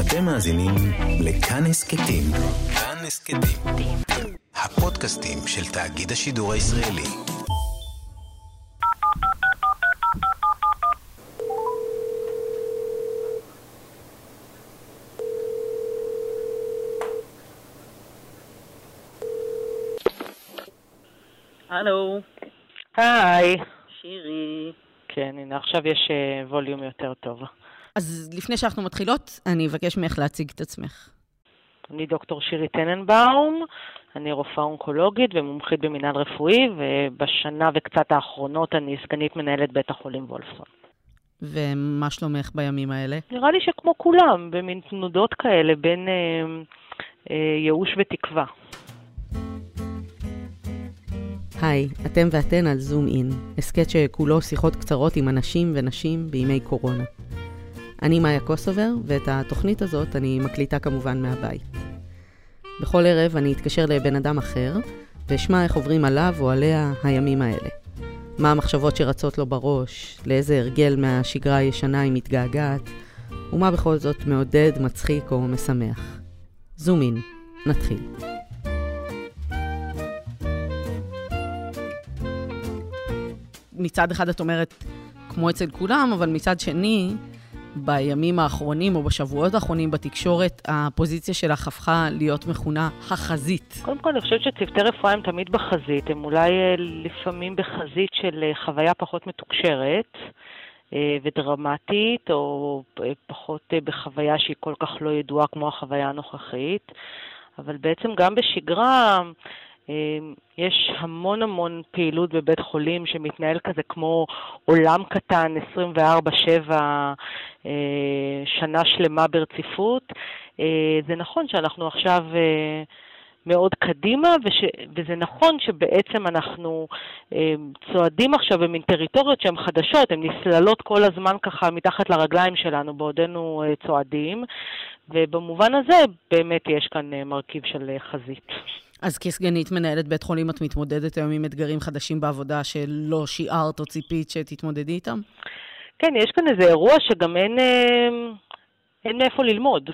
אתם מאזינים לכאן הסכתים. כאן הסכתים. הפודקאסטים של תאגיד השידור הישראלי. הלו, היי. שירי. כן, הנה עכשיו יש אה, ווליום יותר טוב. אז לפני שאנחנו מתחילות, אני אבקש ממך להציג את עצמך. אני דוקטור שירי טננבאום, אני רופאה אונקולוגית ומומחית במינהל רפואי, ובשנה וקצת האחרונות אני סגנית מנהלת בית החולים וולפסון. ומה שלומך בימים האלה? נראה לי שכמו כולם, במין תנודות כאלה בין אה, אה, ייאוש ותקווה. היי, אתם ואתן על זום אין, הסכת שכולו שיחות קצרות עם אנשים ונשים בימי קורונה. אני מאיה קוסובר, ואת התוכנית הזאת אני מקליטה כמובן מהבית. בכל ערב אני אתקשר לבן אדם אחר, ואשמע איך עוברים עליו או עליה הימים האלה. מה המחשבות שרצות לו בראש, לאיזה הרגל מהשגרה הישנה היא מתגעגעת, ומה בכל זאת מעודד, מצחיק או משמח. זום אין, נתחיל. מצד אחד את אומרת, כמו אצל כולם, אבל מצד שני, בימים האחרונים או בשבועות האחרונים בתקשורת, הפוזיציה שלך הפכה להיות מכונה החזית. קודם כל, אני חושבת שצוותי רפואה הם תמיד בחזית, הם אולי אה, לפעמים בחזית של אה, חוויה פחות מתוקשרת. אה, ודרמטית, או פחות בחוויה שהיא כל כך לא ידועה כמו החוויה הנוכחית. אבל בעצם גם בשגרה יש המון המון פעילות בבית חולים שמתנהל כזה כמו עולם קטן, 24-7, אה, שנה שלמה ברציפות. אה, זה נכון שאנחנו עכשיו אה, מאוד קדימה, וש, וזה נכון שבעצם אנחנו צועדים עכשיו במין טריטוריות שהן חדשות, הן נסללות כל הזמן ככה מתחת לרגליים שלנו בעודנו צועדים, ובמובן הזה באמת יש כאן מרכיב של חזית. אז כסגנית מנהלת בית חולים, את מתמודדת היום עם אתגרים חדשים בעבודה שלא שיערת או ציפית שתתמודדי איתם? כן, יש כאן איזה אירוע שגם אין, אה, אין מאיפה ללמוד.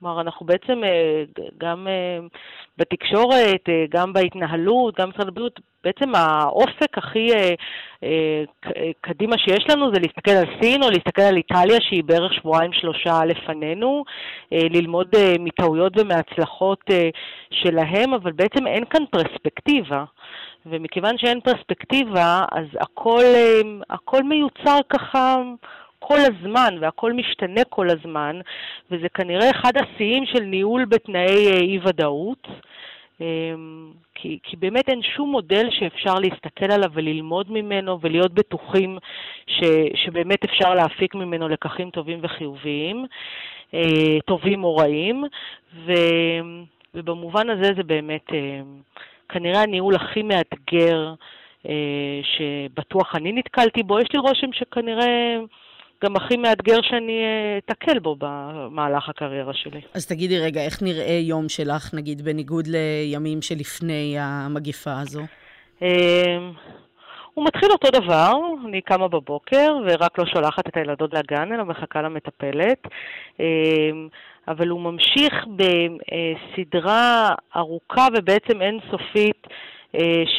כלומר, אנחנו בעצם אה, גם אה, בתקשורת, גם בהתנהלות, גם במשרד הבריאות, בעצם האופק הכי קדימה שיש לנו זה להסתכל על סין או להסתכל על איטליה, שהיא בערך שבועיים-שלושה לפנינו, ללמוד מטעויות ומהצלחות שלהם, אבל בעצם אין כאן פרספקטיבה. ומכיוון שאין פרספקטיבה, אז הכל, הכל מיוצר ככה כל הזמן, והכל משתנה כל הזמן, וזה כנראה אחד השיאים של ניהול בתנאי אה, אי-ודאות. אמ, כי, כי באמת אין שום מודל שאפשר להסתכל עליו וללמוד ממנו ולהיות בטוחים ש, שבאמת אפשר להפיק ממנו לקחים טובים וחיוביים, אה, טובים או רעים, ו, ובמובן הזה זה באמת אה, כנראה הניהול הכי מאתגר שבטוח אני נתקלתי בו. יש לי רושם שכנראה גם הכי מאתגר שאני אה, אתקל בו במהלך הקריירה שלי. אז תגידי רגע, איך נראה יום שלך, נגיד, בניגוד לימים שלפני המגיפה הזו? אמ, הוא מתחיל אותו דבר, אני קמה בבוקר ורק לא שולחת את הילדות לגן, אלא מחכה למטפלת. אמ, אבל הוא ממשיך בסדרה ארוכה ובעצם אינסופית אה,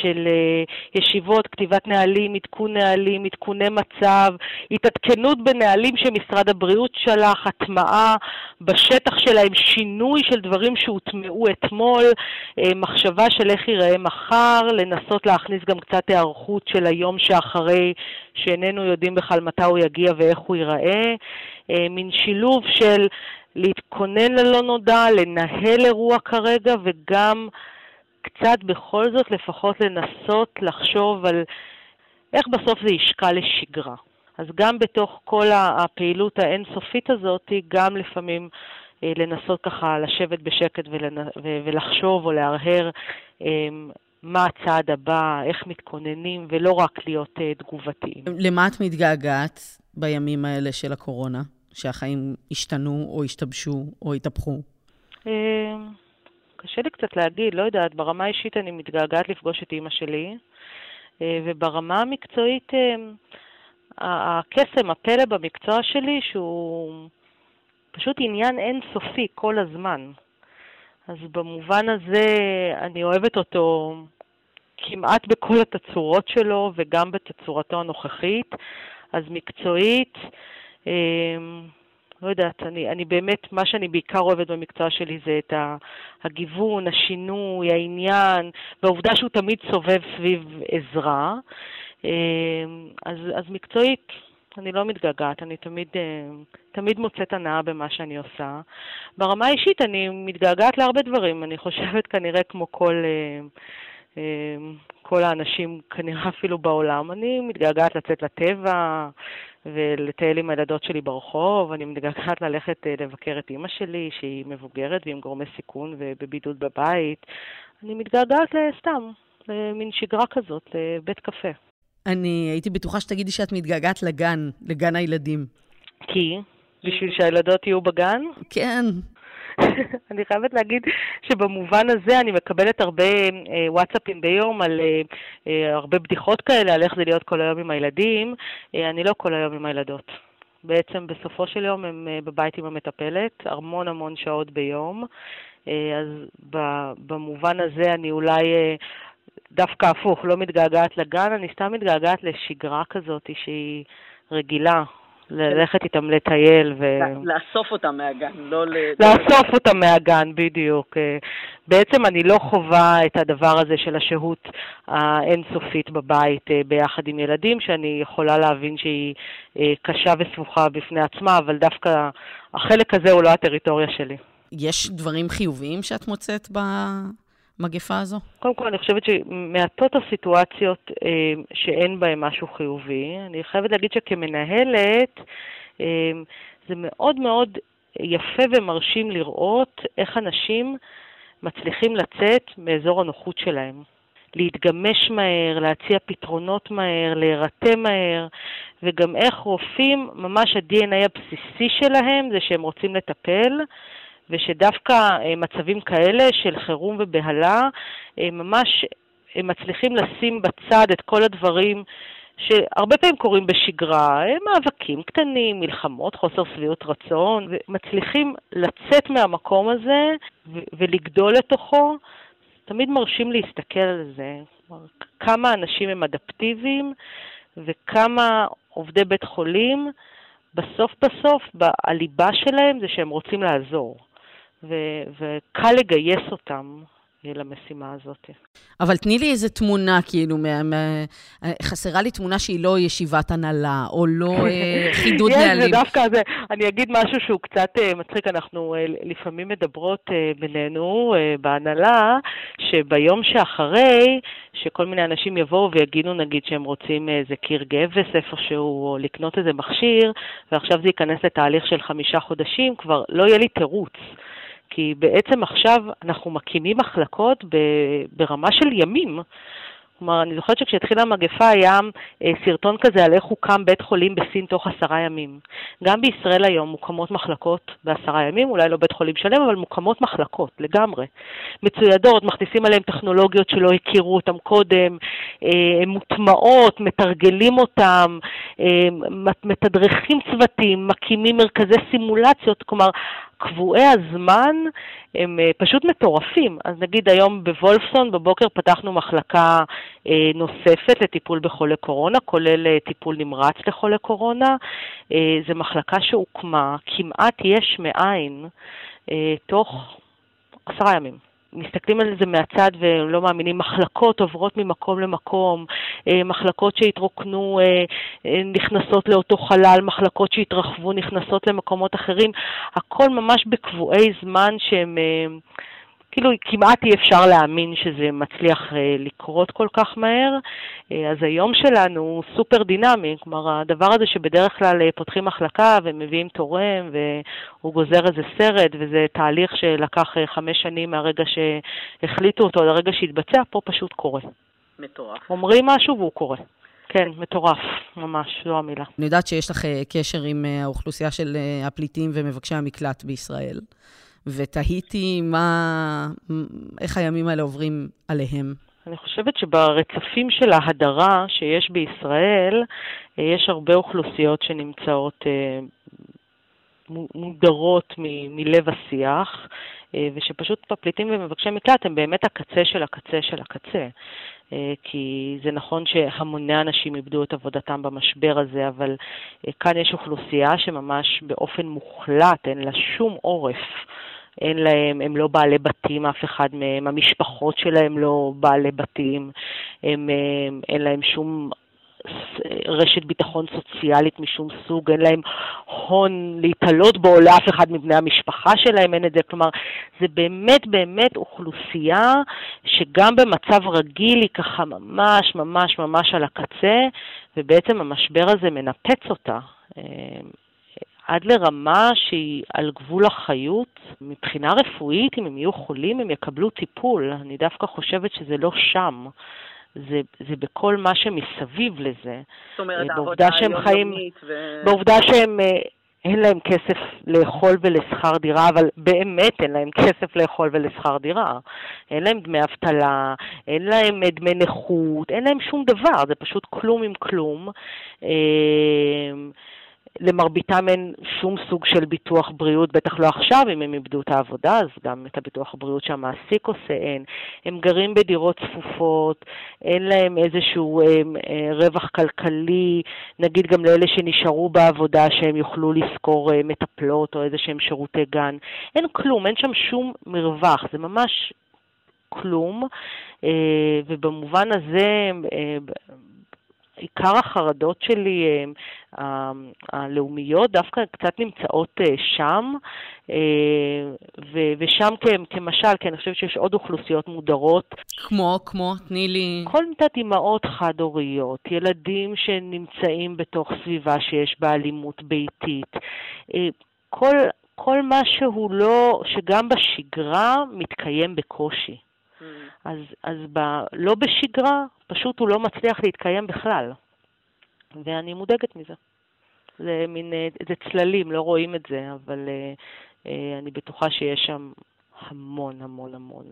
של אה, ישיבות, כתיבת נהלים, עדכון נהלים, עדכוני מצב, התעדכנות בנהלים שמשרד הבריאות שלח, הטמעה בשטח שלהם, שינוי של דברים שהוטמעו אתמול, אה, מחשבה של איך ייראה מחר, לנסות להכניס גם קצת היערכות של היום שאחרי, שאיננו יודעים בכלל מתי הוא יגיע ואיך הוא ייראה, מין שילוב של להתכונן ללא נודע, לנהל אירוע כרגע וגם קצת בכל זאת לפחות לנסות לחשוב על איך בסוף זה ישקע לשגרה. אז גם בתוך כל הפעילות האינסופית הזאת, גם לפעמים אה, לנסות ככה לשבת בשקט ולחשוב או להרהר אה, מה הצעד הבא, איך מתכוננים, ולא רק להיות אה, תגובתיים. למה את מתגעגעת בימים האלה של הקורונה? שהחיים השתנו או השתבשו או התהפכו? קשה לי קצת להגיד, לא יודעת, ברמה האישית אני מתגעגעת לפגוש את אימא שלי, אה, וברמה המקצועית, אה, הקסם, הפלא במקצוע שלי, שהוא פשוט עניין אינסופי כל הזמן. אז במובן הזה אני אוהבת אותו כמעט בכל התצורות שלו וגם בתצורתו הנוכחית. אז מקצועית, אה, לא יודעת, אני, אני באמת, מה שאני בעיקר אוהבת במקצוע שלי זה את הגיוון, השינוי, העניין, והעובדה שהוא תמיד סובב סביב עזרה. אה, אז, אז מקצועית, אני לא מתגעגעת, אני תמיד, אה, תמיד מוצאת הנאה במה שאני עושה. ברמה האישית אני מתגעגעת להרבה דברים, אני חושבת כנראה כמו כל, אה, כל האנשים, כנראה אפילו בעולם. אני מתגעגעת לצאת לטבע ולטייל עם הילדות שלי ברחוב, אני מתגעגעת ללכת לבקר את אימא שלי, שהיא מבוגרת ועם גורמי סיכון ובבידוד בבית. אני מתגעגעת לסתם, למין שגרה כזאת, לבית קפה. אני הייתי בטוחה שתגידי שאת מתגעגעת לגן, לגן הילדים. כי? בשביל שהילדות יהיו בגן? כן. אני חייבת להגיד שבמובן הזה אני מקבלת הרבה אה, וואטסאפים ביום על אה, אה, הרבה בדיחות כאלה, על איך זה להיות כל היום עם הילדים. אה, אני לא כל היום עם הילדות. בעצם בסופו של יום הם אה, בבית עם המטפלת, המון המון שעות ביום. אה, אז במובן הזה אני אולי אה, דווקא הפוך, לא מתגעגעת לגן, אני סתם מתגעגעת לשגרה כזאת שהיא רגילה. ללכת איתם לטייל ו... לאסוף אותם מהגן, לא ל... לאסוף אותם מהגן, בדיוק. אה, בעצם אני לא חווה את הדבר הזה של השהות האינסופית בבית אה, ביחד עם ילדים, שאני יכולה להבין שהיא אה, קשה וסבוכה בפני עצמה, אבל דווקא החלק הזה הוא לא הטריטוריה שלי. יש דברים חיוביים שאת מוצאת ב... המגפה הזו? קודם כל, אני חושבת שמעטות הסיטואציות אה, שאין בהן משהו חיובי. אני חייבת להגיד שכמנהלת, אה, זה מאוד מאוד יפה ומרשים לראות איך אנשים מצליחים לצאת מאזור הנוחות שלהם. להתגמש מהר, להציע פתרונות מהר, להירתם מהר, וגם איך רופאים, ממש ה-DNA הבסיסי שלהם זה שהם רוצים לטפל, ושדווקא אה, מצבים כאלה של חירום ובהלה, אה, ממש הם מצליחים לשים בצד את כל הדברים שהרבה פעמים קורים בשגרה, מאבקים קטנים, מלחמות, חוסר שביעות רצון, ומצליחים לצאת מהמקום הזה ולגדול לתוכו. תמיד מרשים להסתכל על זה, כמה אנשים הם אדפטיביים וכמה עובדי בית חולים, בסוף בסוף, הליבה שלהם זה שהם רוצים לעזור. ו- וקל לגייס אותם למשימה הזאת. אבל תני לי איזה תמונה, כאילו, מה, מה, חסרה לי תמונה שהיא לא ישיבת הנהלה, או לא אה, חידוד נהלים. יש, זה דווקא זה. אני אגיד משהו שהוא קצת אה, מצחיק, אנחנו אה, לפעמים מדברות בינינו בהנהלה, שביום שאחרי, שכל מיני אנשים יבואו ויגידו, נגיד, שהם רוצים איזה קיר גבס איפשהו, או לקנות איזה מכשיר, ועכשיו זה ייכנס לתהליך של חמישה חודשים, כבר לא יהיה לי תירוץ. כי בעצם עכשיו אנחנו מקימים מחלקות ברמה של ימים. כלומר, אני זוכרת שכשהתחילה המגפה היה אה, סרטון כזה על איך הוקם בית חולים בסין תוך עשרה ימים. גם בישראל היום מוקמות מחלקות בעשרה ימים, אולי לא בית חולים שלם, אבל מוקמות מחלקות לגמרי. מצוידות, מכניסים עליהן טכנולוגיות שלא הכירו אותן קודם, אה, הן מוטמעות, מתרגלים אותן, אה, מתדרכים צוותים, מקימים מרכזי סימולציות, כלומר, קבועי הזמן הם אה, פשוט מטורפים. אז נגיד היום בוולפסון בבוקר פתחנו מחלקה אה, נוספת לטיפול בחולי קורונה, כולל אה, טיפול נמרץ לחולי קורונה. זו מחלקה שהוקמה כמעט יש מאין תוך עשרה ימים. מסתכלים על זה מהצד ולא מאמינים, מחלקות עוברות ממקום למקום, אה, מחלקות שהתרוקנו אה, אה, נכנסות לאותו חלל, מחלקות שהתרחבו נכנסות למקומות אחרים, הכל ממש בקבועי זמן שהם... כאילו כמעט אי אפשר להאמין שזה מצליח אה, לקרות כל כך מהר. אה, אז היום שלנו הוא סופר דינמי, כלומר הדבר הזה שבדרך כלל אה, פותחים מחלקה ומביאים תורם והוא גוזר איזה סרט וזה תהליך שלקח חמש שנים מהרגע שהחליטו אותו עד הרגע שהתבצע, פה פשוט קורה. מטורף. אומרים משהו והוא קורה. כן, מטורף, ממש, זו המילה. אני יודעת שיש לך קשר עם האוכלוסייה של הפליטים ומבקשי המקלט בישראל. ותהיתי מה, איך הימים האלה עוברים עליהם. אני חושבת שברצפים של ההדרה שיש בישראל, אה, יש הרבה אוכלוסיות שנמצאות אה, מודרות מלב השיח, ושפשוט הפליטים ומבקשי מקלט הם באמת הקצה של הקצה של הקצה. כי זה נכון שהמוני אנשים איבדו את עבודתם במשבר הזה, אבל כאן יש אוכלוסייה שממש באופן מוחלט אין לה שום עורף. אין להם, הם לא בעלי בתים, אף אחד מהם, המשפחות שלהם לא בעלי בתים, הם, הם, אין להם שום רשת ביטחון סוציאלית משום סוג, אין להם הון להתעלות בו, לאף אחד מבני המשפחה שלהם אין את זה. כלומר, זה באמת באמת אוכלוסייה שגם במצב רגיל היא ככה ממש ממש ממש על הקצה, ובעצם המשבר הזה מנפץ אותה. עד לרמה שהיא על גבול החיות. מבחינה רפואית, אם הם יהיו חולים, הם יקבלו טיפול. אני דווקא חושבת שזה לא שם. זה, זה בכל מה שמסביב לזה. זאת אומרת, העבודה היומיומית ו... בעובדה שהם... אה, אין להם כסף לאכול ולשכר דירה, אבל באמת אין להם כסף לאכול ולשכר דירה. אין להם דמי אבטלה, אין להם דמי נכות, אין להם שום דבר, זה פשוט כלום עם כלום. אה, למרביתם אין שום סוג של ביטוח בריאות, בטח לא עכשיו, אם הם איבדו את העבודה, אז גם את הביטוח הבריאות שהמעסיק עושה אין. הם גרים בדירות צפופות, אין להם איזשהו הם, אה, רווח כלכלי, נגיד גם לאלה שנשארו בעבודה, שהם יוכלו לשכור אה, מטפלות או איזה שהם שירותי גן. אין כלום, אין שם שום מרווח, זה ממש כלום, אה, ובמובן הזה, עיקר החרדות שלי אה, הלאומיות דווקא קצת נמצאות אה, שם, אה, ושם כמשל, כי אני חושבת שיש עוד אוכלוסיות מודרות. כמו, כמו, תני לי... כל מידת אימהות חד-הוריות, ילדים שנמצאים בתוך סביבה שיש בה אלימות ביתית. כל, כל מה שהוא לא, שגם בשגרה מתקיים בקושי. אז, אז ב, לא בשגרה, פשוט הוא לא מצליח להתקיים בכלל. ואני מודאגת מזה. זה מין, אה, זה צללים, לא רואים את זה, אבל אה, אה, אני בטוחה שיש שם המון המון המון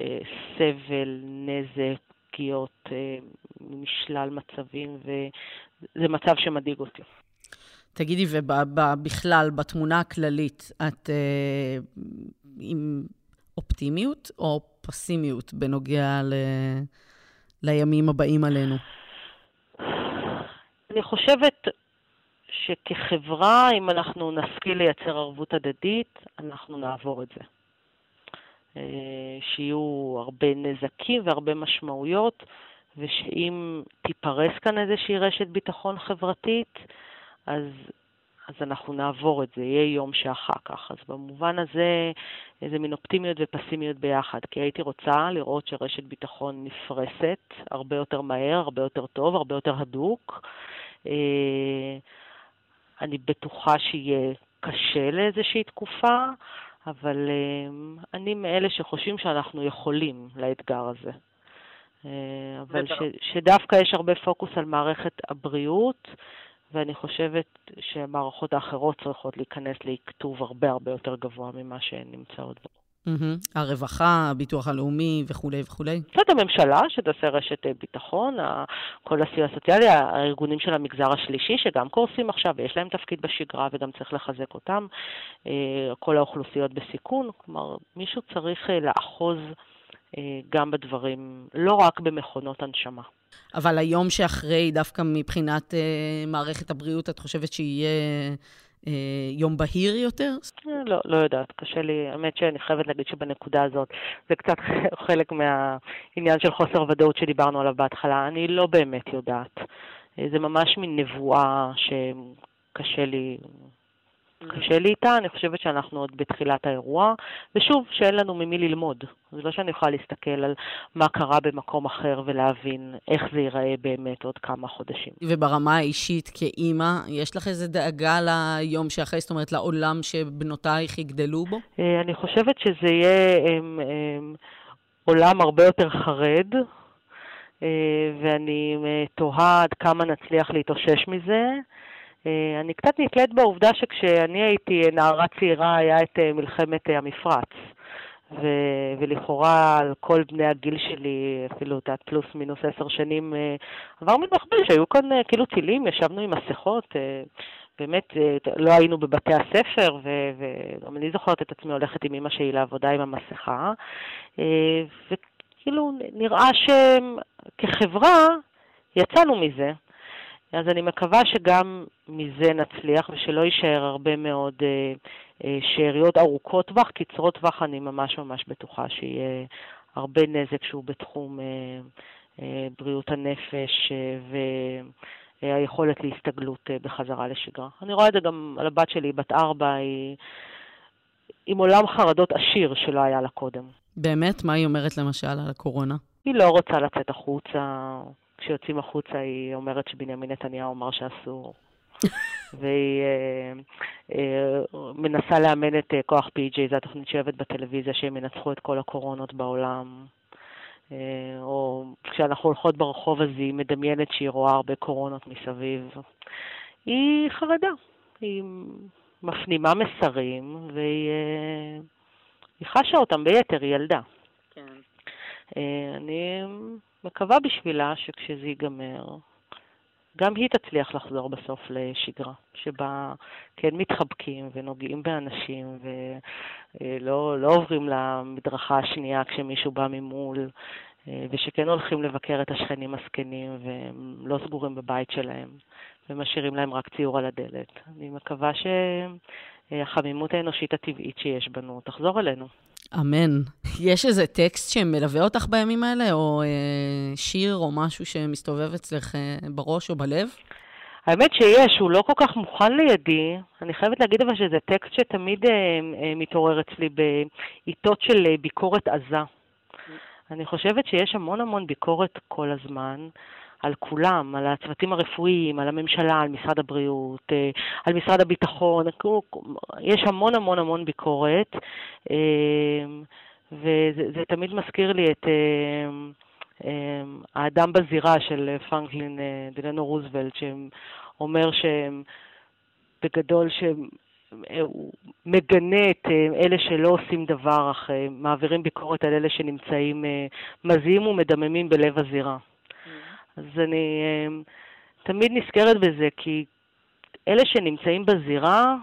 אה, סבל, נזק, פגיעות אה, משלל מצבים, וזה מצב שמדאיג אותי. תגידי, ובכלל, בתמונה הכללית, את אה, עם אופטימיות או פסימיות בנוגע ל... לימים הבאים עלינו? אני חושבת שכחברה, אם אנחנו נשכיל לייצר ערבות הדדית, אנחנו נעבור את זה. אה, שיהיו הרבה נזקים והרבה משמעויות, ושאם תיפרס כאן איזושהי רשת ביטחון חברתית, אז אז אנחנו נעבור את זה, יהיה יום שאחר כך. אז במובן הזה, איזה מין אופטימיות ופסימיות ביחד, כי הייתי רוצה לראות שרשת ביטחון נפרסת הרבה יותר מהר, הרבה יותר טוב, הרבה יותר הדוק. אה, אני בטוחה שיהיה קשה לאיזושהי תקופה, אבל אה, אני מאלה שחושבים שאנחנו יכולים לאתגר הזה. אה, אבל ש, שדווקא יש הרבה פוקוס על מערכת הבריאות, ואני חושבת שהמערכות האחרות צריכות להיכנס לכתוב הרבה הרבה יותר גבוה ממה שהן נמצאות בו. Mm-hmm. הרווחה, הביטוח הלאומי וכולי וכולי. זאת הממשלה שתעשה רשת אה, ביטחון, כל הסיוע הסוציאלי, הארגונים של המגזר השלישי שגם קורסים עכשיו ויש להם תפקיד בשגרה וגם צריך לחזק אותם, אה, כל האוכלוסיות בסיכון, כלומר מישהו צריך אה, לאחוז גם בדברים, לא רק במכונות הנשמה. אבל היום שאחרי, דווקא מבחינת uh, מערכת הבריאות, את חושבת שיהיה uh, יום בהיר יותר? אה, לא, לא יודעת. קשה לי, האמת שאני חייבת להגיד שבנקודה הזאת, זה קצת חלק מהעניין של חוסר ודאות שדיברנו עליו בהתחלה. אני לא באמת יודעת. זה ממש מין נבואה שקשה לי קשה לי איתה, אני חושבת שאנחנו עוד בתחילת האירוע, ושוב, שאין לנו ממי ללמוד. זה לא שאני יכולה להסתכל על מה קרה במקום אחר ולהבין איך זה ייראה באמת עוד כמה חודשים. וברמה האישית, כאימא, יש לך איזה דאגה ליום שאחרי, זאת אומרת, לעולם שבנותייך יגדלו בו? אה, אני חושבת שזה יהיה הם, הם, עולם הרבה יותר חרד, אה, ואני אה, תוהה עד כמה נצליח להתאושש מזה. אה, אני קצת נתלית בעובדה שכשאני הייתי נערה צעירה היה את אה, מלחמת אה, המפרץ. ו- ולכאורה על כל בני הגיל שלי, אפילו את פלוס מינוס עשר שנים, עבר מכבש, שהיו כאן כאילו טילים, ישבנו עם מסכות, באמת לא היינו בבתי הספר, וגם אני זוכרת את עצמי הולכת עם אמא שלי לעבודה עם המסכה, וכאילו נראה שכחברה יצאנו מזה. אז אני מקווה שגם מזה נצליח ושלא יישאר הרבה מאוד אה, אה, שאריות ארוכות טווח, קצרות טווח אני ממש ממש בטוחה שיהיה הרבה נזק שהוא בתחום אה, אה, בריאות הנפש אה, והיכולת להסתגלות אה, בחזרה לשגרה. אני רואה את זה גם על הבת שלי, בת ארבע, היא עם עולם חרדות עשיר שלא היה לה קודם. באמת? מה היא אומרת למשל על הקורונה? היא לא רוצה לצאת החוצה. כשיוצאים החוצה היא אומרת שבנימין נתניהו אמר שאסור. והיא אה, אה, מנסה לאמן את אה, כוח PJ, זו התוכנית שאוהבת בטלוויזיה, שהם ינצחו את כל הקורונות בעולם. או כשאנחנו הולכות ברחוב אז היא מדמיינת שהיא רואה הרבה קורונות מסביב. היא חרדה, היא מפנימה מסרים, והיא אה, חשה אותם ביתר, היא ילדה. כן. אני מקווה בשבילה שכשזה ייגמר, גם היא תצליח לחזור בסוף לשגרה, שבה כן מתחבקים ונוגעים באנשים ולא לא עוברים למדרכה השנייה כשמישהו בא ממול, ושכן הולכים לבקר את השכנים הזקנים והם לא סגורים בבית שלהם ומשאירים להם רק ציור על הדלת. אני מקווה שהחמימות האנושית הטבעית שיש בנו תחזור אלינו. אמן. יש איזה טקסט שמלווה אותך בימים האלה, או אה, שיר או משהו שמסתובב אצלך אה, בראש או בלב? האמת שיש, הוא לא כל כך מוכן לידי. אני חייבת להגיד אבל שזה טקסט שתמיד אה, אה, מתעורר אצלי בעיתות של אה, ביקורת עזה. אני חושבת שיש המון המון ביקורת כל הזמן. על כולם, על הצוותים הרפואיים, על הממשלה, על משרד הבריאות, אה, על משרד הביטחון, יש המון המון המון ביקורת, אה, וזה תמיד מזכיר לי את אה, האדם בזירה של פרנקלין דילנו רוזוולט, שאומר שבגדול שהוא מגנה את אלה שלא עושים דבר, אך מעבירים ביקורת על אלה שנמצאים מזיעים ומדממים בלב הזירה. אז אני אמ, תמיד נזכרת בזה, כי אלה שנמצאים בזירה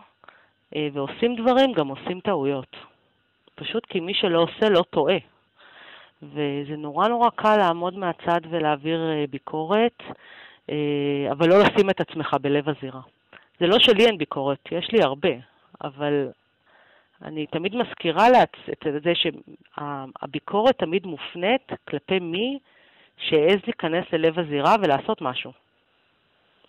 אה, ועושים דברים, גם עושים טעויות. פשוט כי מי שלא עושה לא טועה. וזה נורא נורא קל לעמוד מהצד ולהעביר אה, ביקורת, אה, אבל לא לשים את עצמך בלב הזירה. זה לא שלי אין ביקורת, יש לי הרבה, אבל אני תמיד מזכירה לעצ... את זה שהביקורת תמיד מופנית כלפי מי שהעז להיכנס ללב הזירה ולעשות משהו.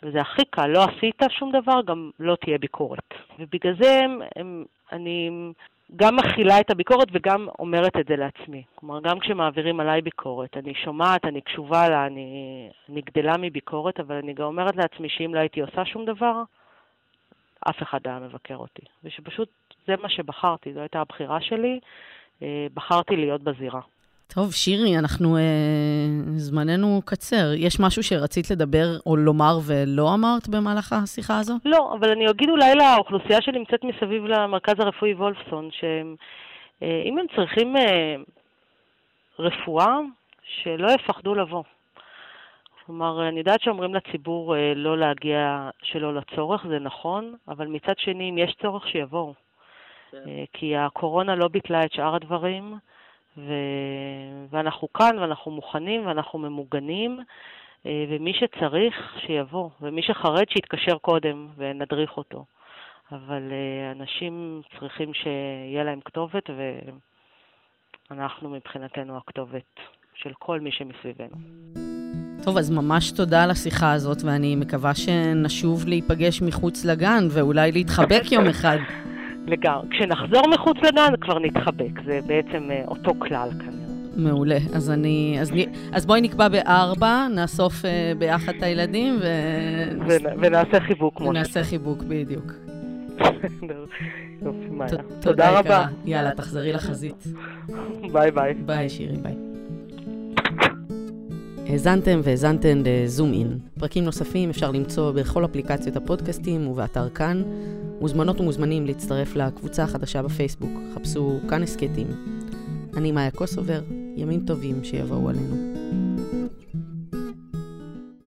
וזה הכי קל, לא עשית שום דבר, גם לא תהיה ביקורת. ובגלל זה הם, הם, אני גם מכילה את הביקורת וגם אומרת את זה לעצמי. כלומר, גם כשמעבירים עליי ביקורת, אני שומעת, אני קשובה לה, אני, אני גדלה מביקורת, אבל אני גם אומרת לעצמי שאם לא הייתי עושה שום דבר, אף אחד היה מבקר אותי. ושפשוט זה מה שבחרתי, זו הייתה הבחירה שלי, אה, בחרתי להיות בזירה. טוב, שירי, אנחנו, אה, זמננו קצר. יש משהו שרצית לדבר או לומר ולא אמרת במהלך השיחה הזו? לא, אבל אני אגיד אולי לאוכלוסייה שנמצאת מסביב למרכז הרפואי וולפסון, שאם אה, הם צריכים אה, רפואה, שלא יפחדו לבוא. כלומר, אני יודעת שאומרים לציבור אה, לא להגיע שלא לצורך, זה נכון, אבל מצד שני, אם יש צורך, שיבואו. כן. אה, כי הקורונה לא ביטלה את שאר הדברים. ו... ואנחנו כאן ואנחנו מוכנים ואנחנו ממוגנים, אה, ומי שצריך, שיבוא, ומי שחרד, שיתקשר קודם ונדריך אותו. אבל אה, אנשים צריכים שיהיה להם כתובת, ואנחנו מבחינתנו הכתובת של כל מי שמסביבנו. טוב, אז ממש תודה על השיחה הזאת, ואני מקווה שנשוב להיפגש מחוץ לגן, ואולי להתחבק יום אחד. לגמרי. כשנחזור מחוץ לגן כבר נתחבק, זה בעצם אה, אותו כלל כנראה. מעולה. אז אני... אז, אז בואי נקבע בארבע, נאסוף uh, ביחד את הילדים ו... ונעשה חיבוק ונעשה חיבוק, בדיוק. תודה רבה. יאללה, תחזרי לחזית. ביי ביי. ביי, שירי, ביי. האזנתם והאזנתן לזום אין. פרקים נוספים אפשר למצוא בכל אפליקציות הפודקאסטים ובאתר כאן. מוזמנות ומוזמנים להצטרף לקבוצה החדשה בפייסבוק. חפשו כאן הסכתים. אני מאיה קוסובר, ימים טובים שיבואו עלינו.